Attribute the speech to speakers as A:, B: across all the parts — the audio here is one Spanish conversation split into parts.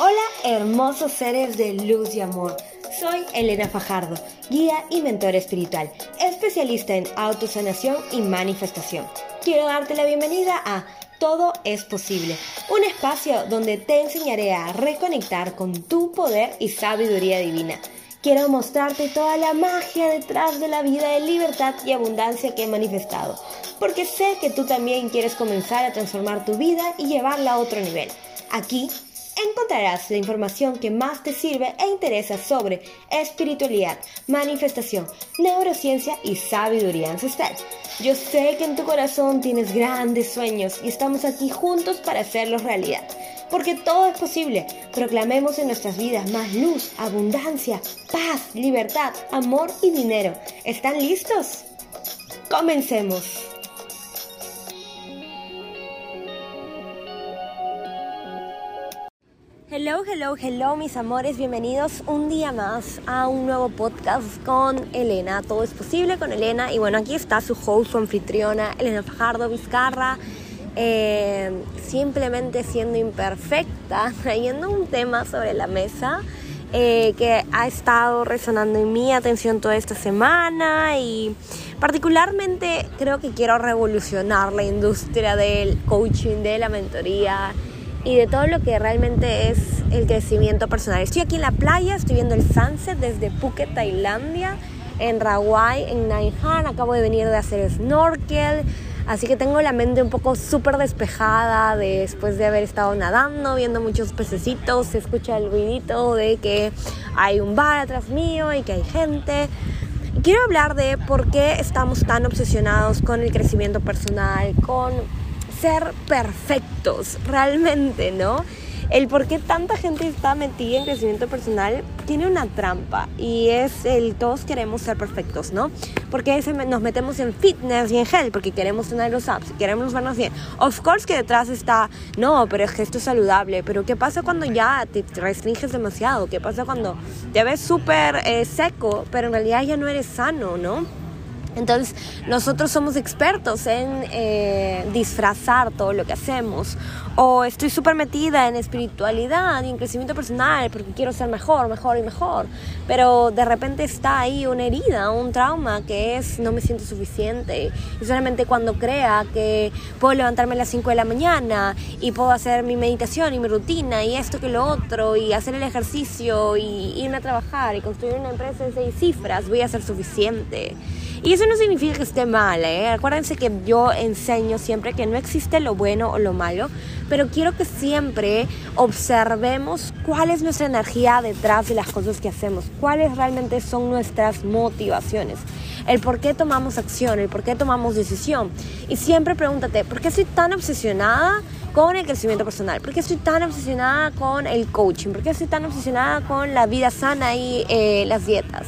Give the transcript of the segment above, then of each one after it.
A: Hola hermosos seres de luz y amor. Soy Elena Fajardo, guía y mentor espiritual, especialista en autosanación y manifestación. Quiero darte la bienvenida a Todo es posible, un espacio donde te enseñaré a reconectar con tu poder y sabiduría divina. Quiero mostrarte toda la magia detrás de la vida de libertad y abundancia que he manifestado, porque sé que tú también quieres comenzar a transformar tu vida y llevarla a otro nivel. Aquí encontrarás la información que más te sirve e interesa sobre espiritualidad, manifestación, neurociencia y sabiduría ancestral. Yo sé que en tu corazón tienes grandes sueños y estamos aquí juntos para hacerlos realidad. Porque todo es posible. Proclamemos en nuestras vidas más luz, abundancia, paz, libertad, amor y dinero. ¿Están listos? Comencemos. Hello, hello, hello mis amores, bienvenidos un día más a un nuevo podcast con Elena. Todo es posible con Elena y bueno, aquí está su host, su anfitriona, Elena Fajardo Vizcarra, eh, simplemente siendo imperfecta, trayendo un tema sobre la mesa eh, que ha estado resonando en mi atención toda esta semana y particularmente creo que quiero revolucionar la industria del coaching, de la mentoría y de todo lo que realmente es el crecimiento personal. Estoy aquí en la playa, estoy viendo el sunset desde Phuket, Tailandia, en Rawai, en Naihan. Acabo de venir de hacer snorkel. Así que tengo la mente un poco súper despejada después de haber estado nadando, viendo muchos pececitos. Se escucha el ruidito de que hay un bar atrás mío y que hay gente. Quiero hablar de por qué estamos tan obsesionados con el crecimiento personal, con ser perfectos, realmente, ¿no? El por qué tanta gente está metida en crecimiento personal tiene una trampa y es el todos queremos ser perfectos, ¿no? Porque nos metemos en fitness y en health porque queremos tener los apps, queremos vernos bien. Of course que detrás está, no, pero es que esto es saludable, pero ¿qué pasa cuando ya te restringes demasiado? ¿Qué pasa cuando te ves súper eh, seco, pero en realidad ya no eres sano, ¿no? Entonces, nosotros somos expertos en eh, disfrazar todo lo que hacemos. O estoy súper metida en espiritualidad y en crecimiento personal porque quiero ser mejor, mejor y mejor. Pero de repente está ahí una herida, un trauma que es no me siento suficiente. Y solamente cuando crea que puedo levantarme a las 5 de la mañana y puedo hacer mi meditación y mi rutina y esto que lo otro y hacer el ejercicio y irme a trabajar y construir una empresa de seis cifras, voy a ser suficiente. Y eso no significa que esté mal, ¿eh? Acuérdense que yo enseño siempre que no existe lo bueno o lo malo, pero quiero que siempre observemos cuál es nuestra energía detrás de las cosas que hacemos, cuáles realmente son nuestras motivaciones, el por qué tomamos acción, el por qué tomamos decisión. Y siempre pregúntate, ¿por qué estoy tan obsesionada? con el crecimiento personal? ¿Por qué estoy tan obsesionada con el coaching? ¿Por qué estoy tan obsesionada con la vida sana y eh, las dietas?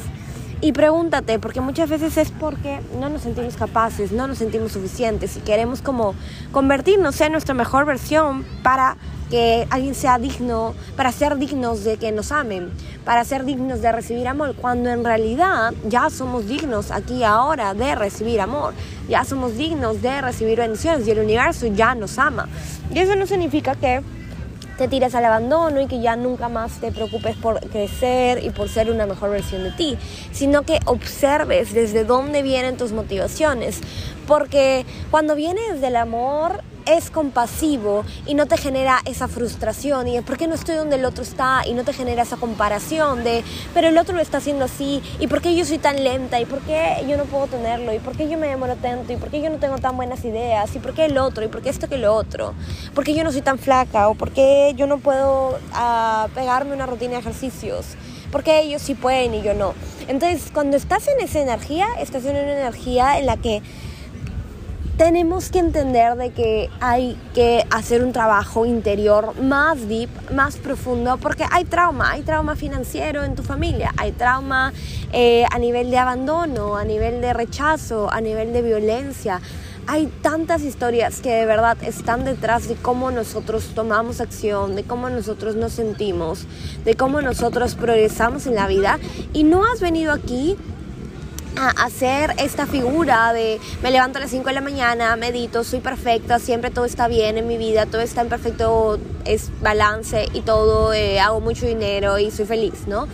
A: Y pregúntate, porque muchas veces es porque no nos sentimos capaces, no nos sentimos suficientes y queremos como convertirnos en nuestra mejor versión para que alguien sea digno, para ser dignos de que nos amen, para ser dignos de recibir amor, cuando en realidad ya somos dignos aquí ahora de recibir amor, ya somos dignos de recibir bendiciones y el universo ya nos ama. Y eso no significa que te tires al abandono y que ya nunca más te preocupes por crecer y por ser una mejor versión de ti, sino que observes desde dónde vienen tus motivaciones, porque cuando vienes del amor es compasivo y no te genera esa frustración y por qué no estoy donde el otro está y no te genera esa comparación de pero el otro lo está haciendo así y por qué yo soy tan lenta y por qué yo no puedo tenerlo y por qué yo me demoro tanto y por qué yo no tengo tan buenas ideas y por qué el otro y por qué esto que lo otro por qué yo no soy tan flaca o por qué yo no puedo uh, pegarme una rutina de ejercicios porque ellos sí pueden y yo no entonces cuando estás en esa energía estás en una energía en la que tenemos que entender de que hay que hacer un trabajo interior más deep, más profundo, porque hay trauma, hay trauma financiero en tu familia, hay trauma eh, a nivel de abandono, a nivel de rechazo, a nivel de violencia. Hay tantas historias que de verdad están detrás de cómo nosotros tomamos acción, de cómo nosotros nos sentimos, de cómo nosotros progresamos en la vida. Y no has venido aquí a hacer esta figura de me levanto a las 5 de la mañana, medito, soy perfecta, siempre todo está bien en mi vida, todo está en perfecto es balance y todo, eh, hago mucho dinero y soy feliz, ¿no?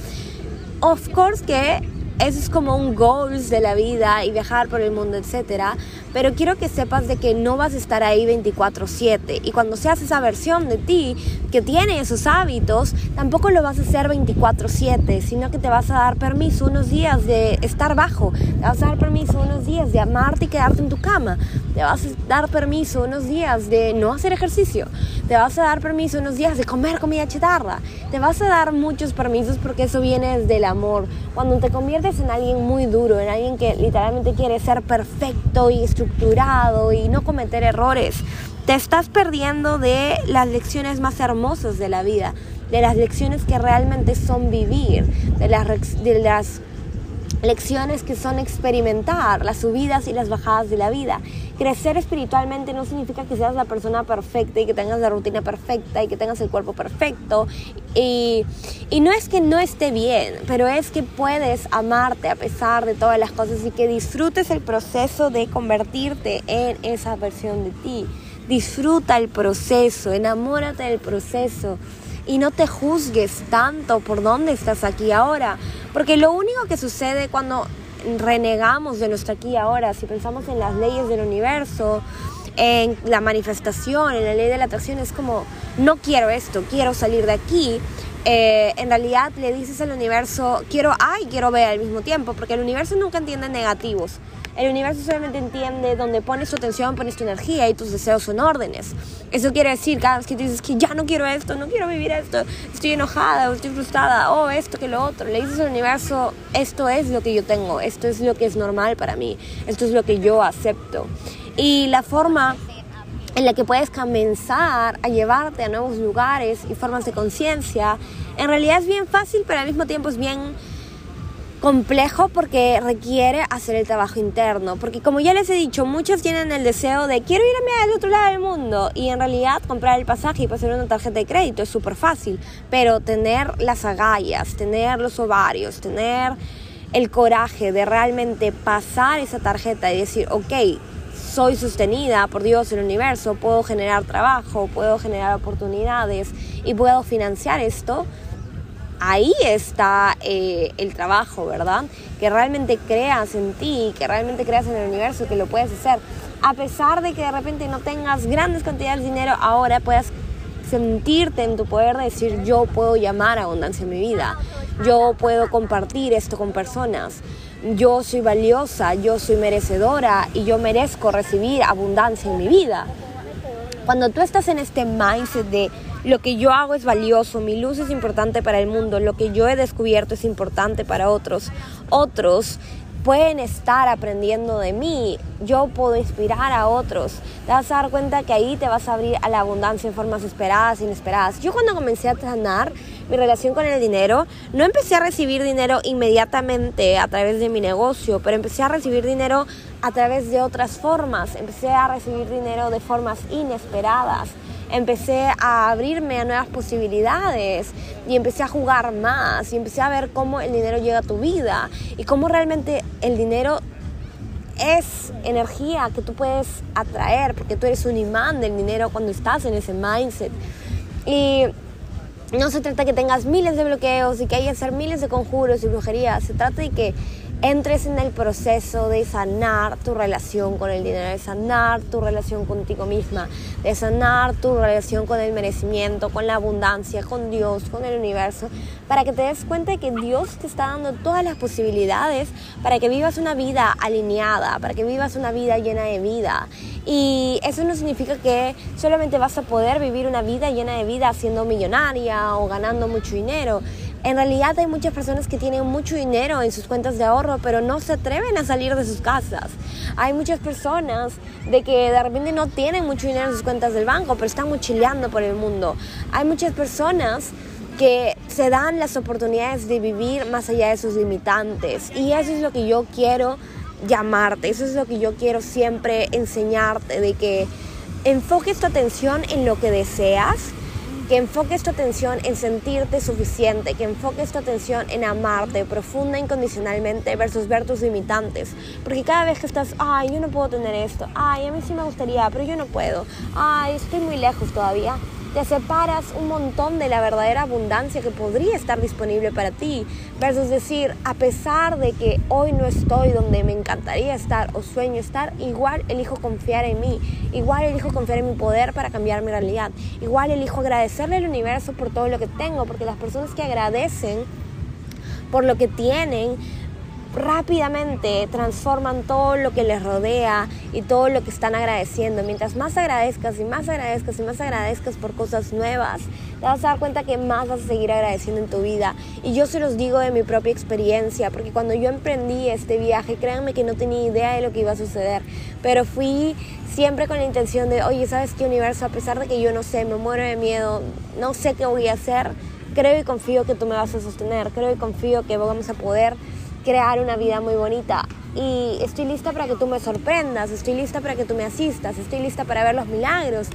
A: Of course que eso es como un goals de la vida y viajar por el mundo, etcétera. Pero quiero que sepas de que no vas a estar ahí 24/7 y cuando seas esa versión de ti que tiene esos hábitos, tampoco lo vas a hacer 24/7, sino que te vas a dar permiso unos días de estar bajo, te vas a dar permiso unos días de amarte y quedarte en tu cama, te vas a dar permiso unos días de no hacer ejercicio, te vas a dar permiso unos días de comer comida chatarra, te vas a dar muchos permisos porque eso viene desde el amor. Cuando te conviertes en alguien muy duro, en alguien que literalmente quiere ser perfecto y estructurado y no cometer errores, te estás perdiendo de las lecciones más hermosas de la vida, de las lecciones que realmente son vivir, de las, lecciones que son experimentar las subidas y las bajadas de la vida. Crecer espiritualmente no significa que seas la persona perfecta y que tengas la rutina perfecta y que tengas el cuerpo perfecto. Y, y no es que no esté bien, pero es que puedes amarte a pesar de todas las cosas y que disfrutes el proceso de convertirte en esa versión de ti. Disfruta el proceso, enamórate del proceso y no te juzgues tanto por dónde estás aquí ahora. Porque lo único que sucede cuando renegamos de nuestro aquí ahora, si pensamos en las leyes del universo, en la manifestación, en la ley de la atracción, es como, no quiero esto, quiero salir de aquí. Eh, en realidad le dices al universo, quiero A y quiero B al mismo tiempo, porque el universo nunca entiende negativos. El universo solamente entiende donde pones tu atención, pones tu energía y tus deseos son órdenes. Eso quiere decir, cada vez que dices que ya no quiero esto, no quiero vivir esto, estoy enojada o estoy frustrada, o esto que lo otro, le dices al universo, esto es lo que yo tengo, esto es lo que es normal para mí, esto es lo que yo acepto. Y la forma en la que puedes comenzar a llevarte a nuevos lugares y formas de conciencia, en realidad es bien fácil, pero al mismo tiempo es bien complejo porque requiere hacer el trabajo interno. Porque como ya les he dicho, muchos tienen el deseo de quiero irme al otro lado del mundo y en realidad comprar el pasaje y pasar una tarjeta de crédito es súper fácil. Pero tener las agallas, tener los ovarios, tener el coraje de realmente pasar esa tarjeta y decir, ok, soy sostenida por Dios, el universo, puedo generar trabajo, puedo generar oportunidades y puedo financiar esto ahí está eh, el trabajo, ¿verdad? Que realmente creas en ti, que realmente creas en el universo, que lo puedes hacer. A pesar de que de repente no tengas grandes cantidades de dinero, ahora puedas sentirte en tu poder de decir yo puedo llamar abundancia en mi vida, yo puedo compartir esto con personas, yo soy valiosa, yo soy merecedora y yo merezco recibir abundancia en mi vida. Cuando tú estás en este mindset de lo que yo hago es valioso, mi luz es importante para el mundo, lo que yo he descubierto es importante para otros. Otros pueden estar aprendiendo de mí, yo puedo inspirar a otros. Te vas a dar cuenta que ahí te vas a abrir a la abundancia en formas esperadas, inesperadas. Yo cuando comencé a sanar mi relación con el dinero, no empecé a recibir dinero inmediatamente a través de mi negocio, pero empecé a recibir dinero a través de otras formas. Empecé a recibir dinero de formas inesperadas empecé a abrirme a nuevas posibilidades y empecé a jugar más y empecé a ver cómo el dinero llega a tu vida y cómo realmente el dinero es energía que tú puedes atraer porque tú eres un imán del dinero cuando estás en ese mindset. Y no se trata que tengas miles de bloqueos y que hay que hacer miles de conjuros y brujerías, se trata de que entres en el proceso de sanar tu relación con el dinero, de sanar tu relación contigo misma, de sanar tu relación con el merecimiento, con la abundancia, con Dios, con el universo, para que te des cuenta de que Dios te está dando todas las posibilidades para que vivas una vida alineada, para que vivas una vida llena de vida. Y eso no significa que solamente vas a poder vivir una vida llena de vida siendo millonaria o ganando mucho dinero en realidad hay muchas personas que tienen mucho dinero en sus cuentas de ahorro, pero no se atreven a salir de sus casas. Hay muchas personas de que de repente no tienen mucho dinero en sus cuentas del banco, pero están mochileando por el mundo. Hay muchas personas que se dan las oportunidades de vivir más allá de sus limitantes. Y eso es lo que yo quiero llamarte, eso es lo que yo quiero siempre enseñarte, de que enfoques tu atención en lo que deseas que enfoques tu atención en sentirte suficiente, que enfoques tu atención en amarte profunda, incondicionalmente versus ver tus limitantes. Porque cada vez que estás, ay, yo no puedo tener esto, ay, a mí sí me gustaría, pero yo no puedo, ay, estoy muy lejos todavía, te separas un montón de la verdadera abundancia que podría estar disponible para ti, versus decir, a pesar de que hoy no estoy donde me encantaría estar o sueño estar, igual elijo confiar en mí, igual elijo confiar en mi poder para cambiar mi realidad, igual elijo agradecerle al universo por todo lo que tengo, porque las personas que agradecen por lo que tienen, rápidamente transforman todo lo que les rodea y todo lo que están agradeciendo. Mientras más agradezcas y más agradezcas y más agradezcas por cosas nuevas, te vas a dar cuenta que más vas a seguir agradeciendo en tu vida. Y yo se los digo de mi propia experiencia, porque cuando yo emprendí este viaje, créanme que no tenía idea de lo que iba a suceder, pero fui siempre con la intención de, oye, ¿sabes qué universo? A pesar de que yo no sé, me muero de miedo, no sé qué voy a hacer, creo y confío que tú me vas a sostener, creo y confío que vamos a poder crear una vida muy bonita. Y estoy lista para que tú me sorprendas, estoy lista para que tú me asistas, estoy lista para ver los milagros.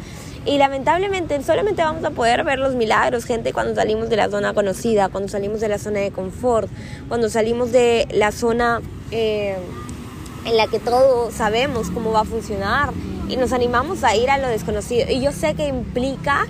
A: Y lamentablemente solamente vamos a poder ver los milagros, gente, cuando salimos de la zona conocida, cuando salimos de la zona de confort, cuando salimos de la zona eh, en la que todos sabemos cómo va a funcionar y nos animamos a ir a lo desconocido. Y yo sé que implica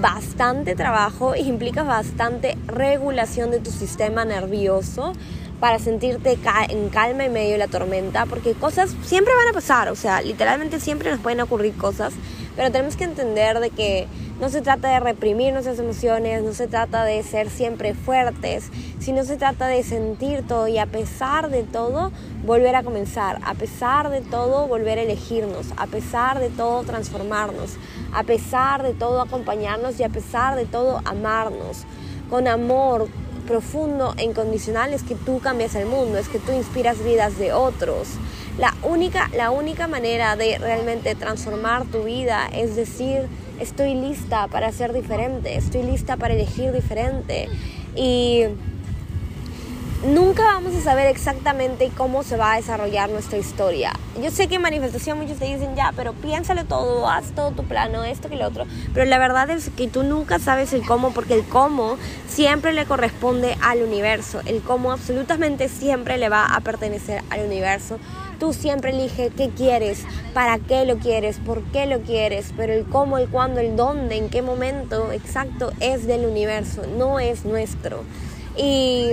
A: bastante trabajo y implica bastante regulación de tu sistema nervioso para sentirte en calma en medio de la tormenta, porque cosas siempre van a pasar, o sea, literalmente siempre nos pueden ocurrir cosas, pero tenemos que entender de que no se trata de reprimir nuestras emociones, no se trata de ser siempre fuertes, sino se trata de sentir todo y a pesar de todo volver a comenzar, a pesar de todo volver a elegirnos, a pesar de todo transformarnos, a pesar de todo acompañarnos y a pesar de todo amarnos. Con amor, profundo e incondicional es que tú cambias el mundo, es que tú inspiras vidas de otros. La única, la única manera de realmente transformar tu vida es decir, estoy lista para ser diferente, estoy lista para elegir diferente. Y nunca vamos a saber exactamente cómo se va a desarrollar nuestra historia. Yo sé que en manifestación muchos te dicen, ya, pero piénsale todo, haz todo tu plano, esto que lo otro. Pero la verdad es que tú nunca sabes el cómo, porque el cómo siempre le corresponde al universo. El cómo absolutamente siempre le va a pertenecer al universo. Tú siempre eliges qué quieres, para qué lo quieres, por qué lo quieres, pero el cómo, el cuándo, el dónde, en qué momento exacto es del universo, no es nuestro. Y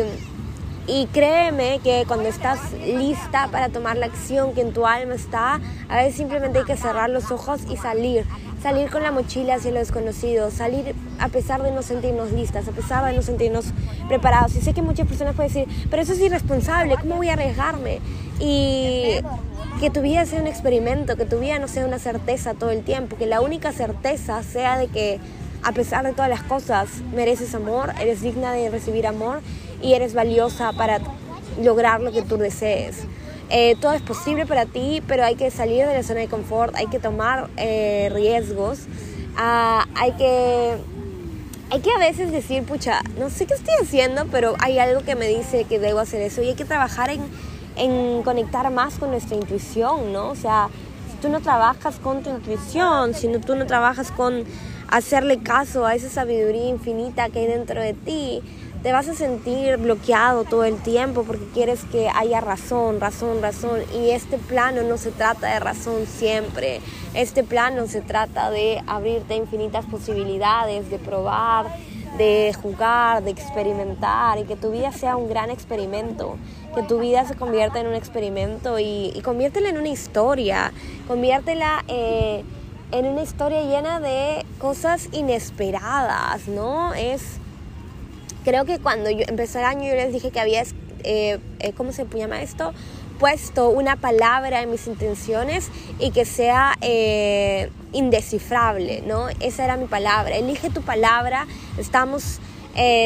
A: y créeme que cuando estás lista para tomar la acción que en tu alma está, a veces simplemente hay que cerrar los ojos y salir. Salir con la mochila hacia lo desconocido, salir a pesar de no sentirnos listas, a pesar de no sentirnos preparados. Y sé que muchas personas pueden decir, pero eso es irresponsable, ¿cómo voy a arriesgarme? Y que tu vida sea un experimento, que tu vida no sea una certeza todo el tiempo, que la única certeza sea de que a pesar de todas las cosas mereces amor, eres digna de recibir amor y eres valiosa para lograr lo que tú desees. Eh, todo es posible para ti, pero hay que salir de la zona de confort, hay que tomar eh, riesgos, ah, hay que hay que a veces decir, pucha, no sé qué estoy haciendo, pero hay algo que me dice que debo hacer eso y hay que trabajar en, en conectar más con nuestra intuición, ¿no? O sea, si tú no trabajas con tu intuición, si no, tú no trabajas con hacerle caso a esa sabiduría infinita que hay dentro de ti, te vas a sentir bloqueado todo el tiempo porque quieres que haya razón, razón, razón. Y este plano no se trata de razón siempre. Este plano se trata de abrirte infinitas posibilidades, de probar, de jugar, de experimentar y que tu vida sea un gran experimento. Que tu vida se convierta en un experimento y, conviértela en una historia. Conviértela eh, en una historia llena de cosas inesperadas, ¿no? Es creo que cuando yo empecé el año yo les dije que había, eh, eh, ¿cómo se llama esto? Puesto una palabra en mis intenciones y que sea eh, indescifrable, ¿no? Esa era mi palabra. Elige tu palabra. Estamos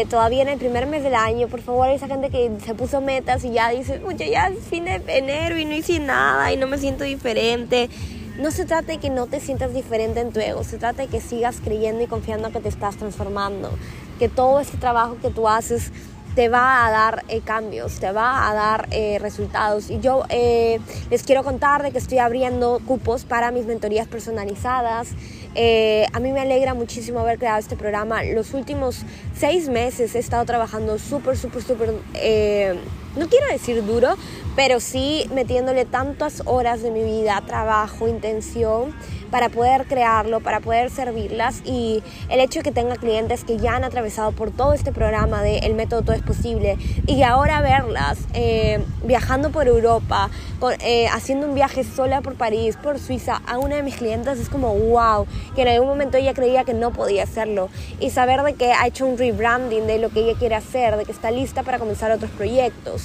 A: todavía en el primer mes del año. Por favor, esa gente que se puso metas y ya dice, oye, ya es fin de enero y no hice nada y no me siento diferente. No se trata de que no te sientas diferente en tu ego, se trata de que sigas creyendo y confiando que te estás transformando que todo este trabajo que tú haces te va a dar eh, cambios, te va a dar eh, resultados. Y yo eh, les quiero contar de que estoy abriendo cupos para mis mentorías personalizadas, a mí me alegra muchísimo haber creado este programa. Los últimos seis meses he estado trabajando súper, súper, súper, no quiero decir duro, pero sí metiéndole tantas horas de mi vida, trabajo, intención para poder crearlo, para poder servirlas. Y el hecho de que tenga clientes que ya han atravesado por todo este programa de El método todo es posible y ahora verlas eh, viajando por Europa, eh, haciendo un viaje sola por París, por Suiza, a una de mis clientes es como wow, que en algún momento ella creía que no podía hacerlo. Y saber de que ha hecho un rebranding de lo que ella quiere hacer, de que está lista para comenzar otros proyectos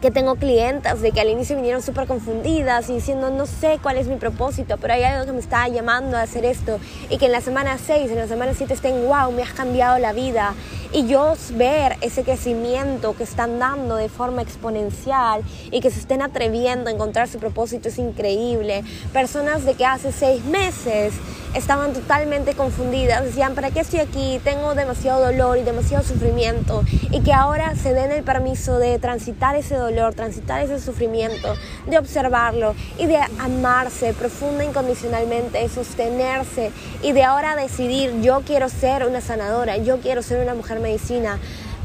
A: que tengo clientas de que al inicio vinieron súper confundidas y diciendo no sé cuál es mi propósito, pero hay algo que me está llamando a hacer esto y que en la semana 6, en la semana 7 estén, wow, me has cambiado la vida y yo ver ese crecimiento que están dando de forma exponencial y que se estén atreviendo a encontrar su propósito es increíble. Personas de que hace seis meses estaban totalmente confundidas, decían, ¿para qué estoy aquí? Tengo demasiado dolor y demasiado sufrimiento y que ahora se den el permiso de transitar ese dolor, transitar ese sufrimiento, de observarlo y de amarse profunda, incondicionalmente, sostenerse y de ahora decidir, yo quiero ser una sanadora, yo quiero ser una mujer medicina,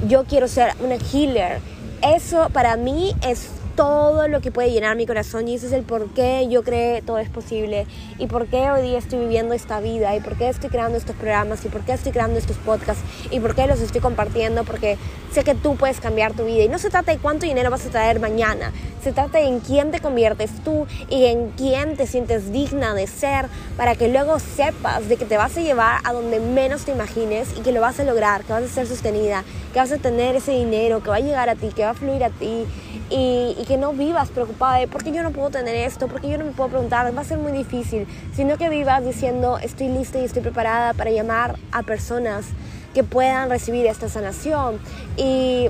A: yo quiero ser una healer. Eso para mí es todo lo que puede llenar mi corazón y ese es el por qué yo creo todo es posible y por qué hoy día estoy viviendo esta vida y por qué estoy creando estos programas y por qué estoy creando estos podcasts y por qué los estoy compartiendo porque sé que tú puedes cambiar tu vida. Y no se trata de cuánto dinero vas a traer mañana, se trata de en quién te conviertes tú y en quién te sientes digna de ser para que luego sepas de que te vas a llevar a donde menos te imagines y que lo vas a lograr, que vas a ser sostenida, que vas a tener ese dinero, que va a llegar a ti, que va a fluir a ti y, que no vivas preocupada de por qué yo no puedo tener esto, por qué yo no me puedo preguntar, va a ser muy difícil, sino que vivas diciendo estoy lista y estoy preparada para llamar a personas que puedan recibir esta sanación. Y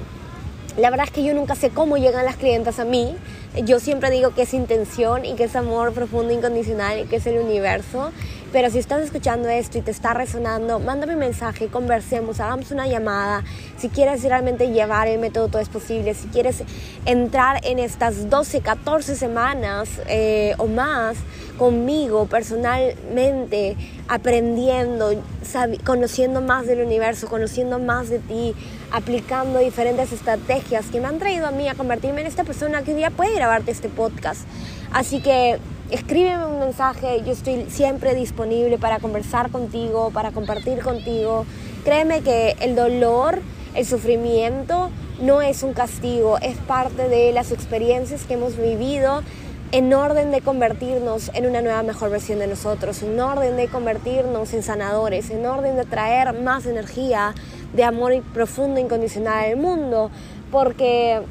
A: la verdad es que yo nunca sé cómo llegan las clientas a mí. Yo siempre digo que es intención y que es amor profundo, incondicional y que es el universo. Pero si estás escuchando esto y te está resonando, mándame un mensaje, conversemos, hagamos una llamada. Si quieres realmente llevar el método Todo es Posible, si quieres entrar en estas 12, 14 semanas eh, o más conmigo personalmente, aprendiendo, conociendo más del universo, conociendo más de ti, aplicando diferentes estrategias que me han traído a mí a convertirme en esta persona que hoy día puede grabarte este podcast. Así que escríbeme un mensaje, yo estoy siempre disponible para conversar contigo, para compartir contigo. Créeme que el dolor, el sufrimiento no es un castigo, es parte de las experiencias que hemos vivido en orden de convertirnos en una nueva mejor versión de nosotros, en orden de convertirnos en sanadores, en orden de traer más energía de amor profundo e incondicional al mundo, porque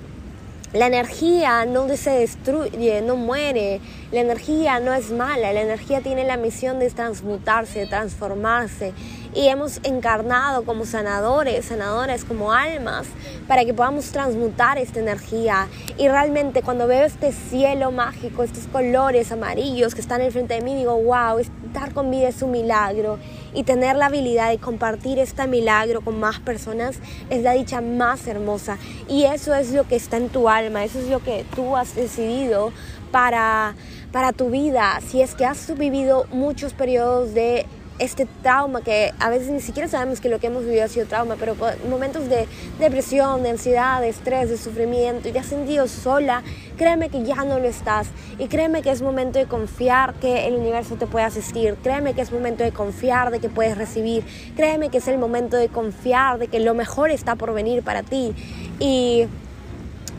A: la energía no se destruye, no muere. La energía no es mala. La energía tiene la misión de transmutarse, de transformarse. Y hemos encarnado como sanadores, sanadoras, como almas, para que podamos transmutar esta energía. Y realmente cuando veo este cielo mágico, estos colores amarillos que están enfrente de mí, digo, wow, estar con vida es un milagro y tener la habilidad de compartir este milagro con más personas es la dicha más hermosa. Y eso es lo que está en tu alma, eso es lo que tú has decidido para, para tu vida. Si es que has vivido muchos periodos de este trauma que a veces ni siquiera sabemos que lo que hemos vivido ha sido trauma, pero momentos de depresión, de ansiedad, de estrés, de sufrimiento, y te has sentido sola, créeme que ya no lo estás. Y créeme que es momento de confiar que el universo te puede asistir. Créeme que es momento de confiar de que puedes recibir. Créeme que es el momento de confiar de que lo mejor está por venir para ti. Y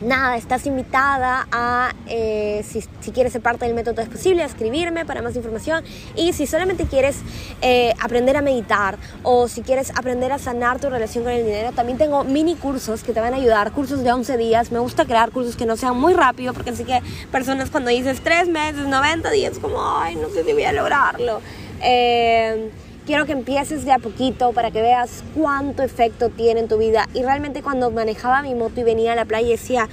A: nada, estás invitada a, eh, si, quieres ser parte del método es posible, a escribirme para más información. Y si solamente quieres eh, aprender a meditar o si quieres aprender a sanar tu relación con el dinero, también tengo mini cursos que te van a ayudar, cursos de 11 días. Me gusta crear cursos que no sean muy rápido porque así que personas cuando dices 3 meses, 90 días, como, ay, no sé si voy a lograrlo. Eh, quiero que empieces de a poquito para que veas cuánto efecto tiene en tu vida. Y realmente cuando manejaba mi moto y venía a la playa decía,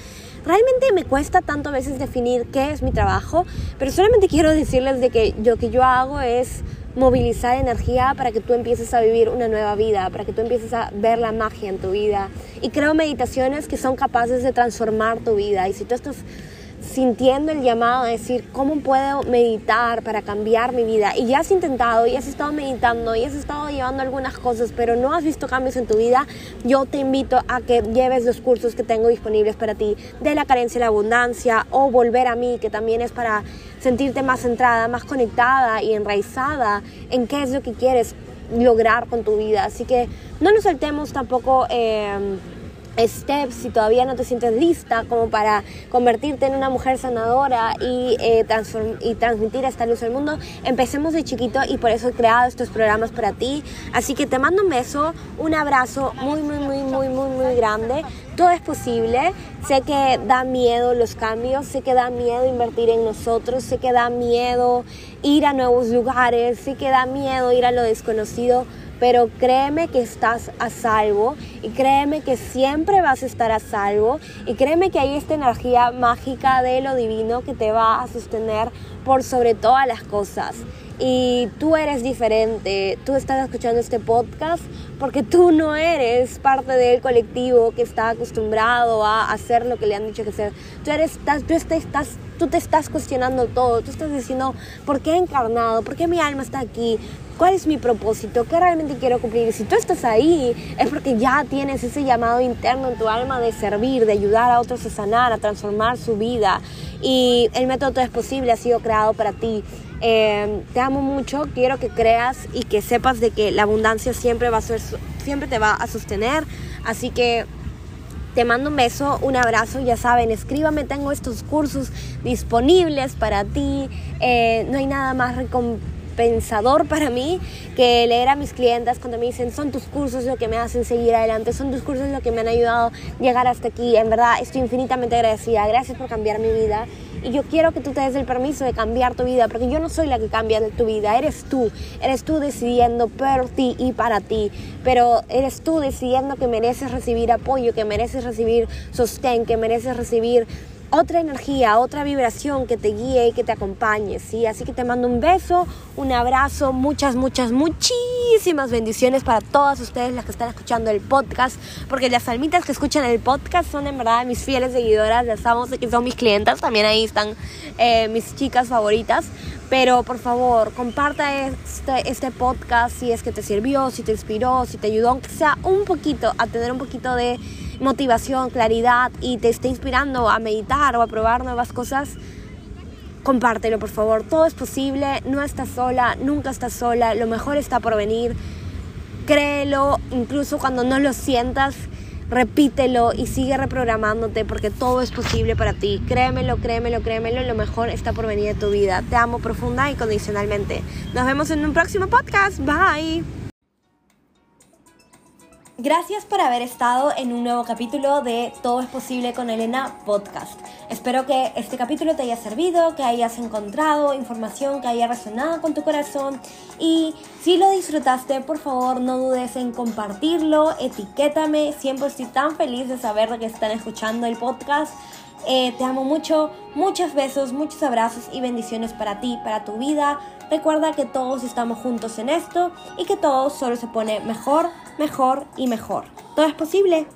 A: realmente me cuesta tanto a veces definir qué es mi trabajo, pero solamente quiero decirles de que lo que yo hago es movilizar energía para que tú empieces a vivir una nueva vida, para que tú empieces a ver la magia en tu vida. Y creo meditaciones que son capaces de transformar tu vida. Y si tú estás sintiendo el llamado a decir, ¿cómo puedo meditar para cambiar mi vida? Y ya has intentado, y has estado meditando, y has estado llevando algunas cosas, pero no has visto cambios en tu vida, yo te invito a que lleves los cursos que tengo disponibles para ti de la carencia y la abundancia o volver a mí, que también es para sentirte más centrada, más conectada y enraizada en qué es lo que quieres lograr con tu vida. Así que no nos saltemos tampoco... Eh, steps si todavía no te sientes lista como para convertirte en una mujer sanadora y, eh, y transmitir esta luz al mundo, empecemos de chiquito y por eso he creado estos programas para ti. Así que te mando un beso, un abrazo muy, muy, muy, muy, muy, muy grande. Todo es posible. Sé que da miedo los cambios, sé que da miedo invertir en nosotros, sé que da miedo ir a nuevos lugares, sé que da miedo ir a lo desconocido pero créeme que estás a salvo y créeme que siempre vas a estar a salvo y créeme que hay esta energía mágica de lo divino que te va a sostener por sobre todas las cosas. Y tú eres diferente, tú estás escuchando este podcast porque tú no eres parte del colectivo que está acostumbrado a hacer lo que le han dicho que hacer. Tú, eres, tú, estás, tú te estás cuestionando todo, tú estás diciendo, ¿por qué he encarnado? ¿Por qué mi alma está aquí? ¿Cuál es mi propósito? ¿Qué realmente quiero cumplir? Si tú estás ahí, es porque ya tienes ese llamado interno en tu alma de servir, de ayudar a otros a sanar, a transformar su vida. Y el método Todo es Posible ha sido creado para ti. Eh, te amo mucho, quiero que creas y que sepas de que la abundancia siempre, va a ser, siempre te va a sostener. Así que te mando un beso, un abrazo, ya saben, escríbame, tengo estos cursos disponibles para ti. Eh, no hay nada más recompensador pensador para mí que leer a mis clientes cuando me dicen son tus cursos lo que me hacen seguir adelante, son tus cursos lo que me han ayudado a llegar hasta aquí. En verdad estoy infinitamente agradecida. Gracias por cambiar mi vida. Y yo quiero que tú te des el permiso de cambiar tu vida, porque yo no soy la que cambia tu vida, eres tú. Eres tú decidiendo por ti y para ti. Pero eres tú decidiendo que mereces recibir apoyo, que mereces recibir sostén, que mereces recibir otra energía, otra vibración que te guíe y que te acompañe, ¿sí? Así que te mando un beso, un abrazo, muchas, muchas, muchísimas bendiciones para todas ustedes las que están escuchando el podcast, porque las almitas que escuchan el podcast son en verdad mis fieles seguidoras, las amo, que son mis clientas, también ahí están eh, mis chicas favoritas. Pero por favor, comparta este, este podcast si es que te sirvió, si te inspiró, si te ayudó, aunque sea un poquito, a tener un poquito de motivación, claridad y te esté inspirando a meditar o a probar nuevas cosas, compártelo por favor. Todo es posible, no estás sola, nunca estás sola, lo mejor está por venir. Créelo, incluso cuando no lo sientas, repítelo y sigue reprogramándote porque todo es posible para ti. Créemelo, créemelo, créemelo, lo mejor está por venir de tu vida. Te amo profunda y condicionalmente. Nos vemos en un próximo podcast. Bye. Gracias por haber estado en un nuevo capítulo de Todo es posible con Elena podcast. Espero que este capítulo te haya servido, que hayas encontrado información que haya resonado con tu corazón y si lo disfrutaste, por favor no dudes en compartirlo, etiquétame, siempre estoy tan feliz de saber que están escuchando el podcast. Eh, te amo mucho, muchos besos, muchos abrazos y bendiciones para ti, para tu vida. Recuerda que todos estamos juntos en esto y que todo solo se pone mejor mejor y mejor. Todo es posible.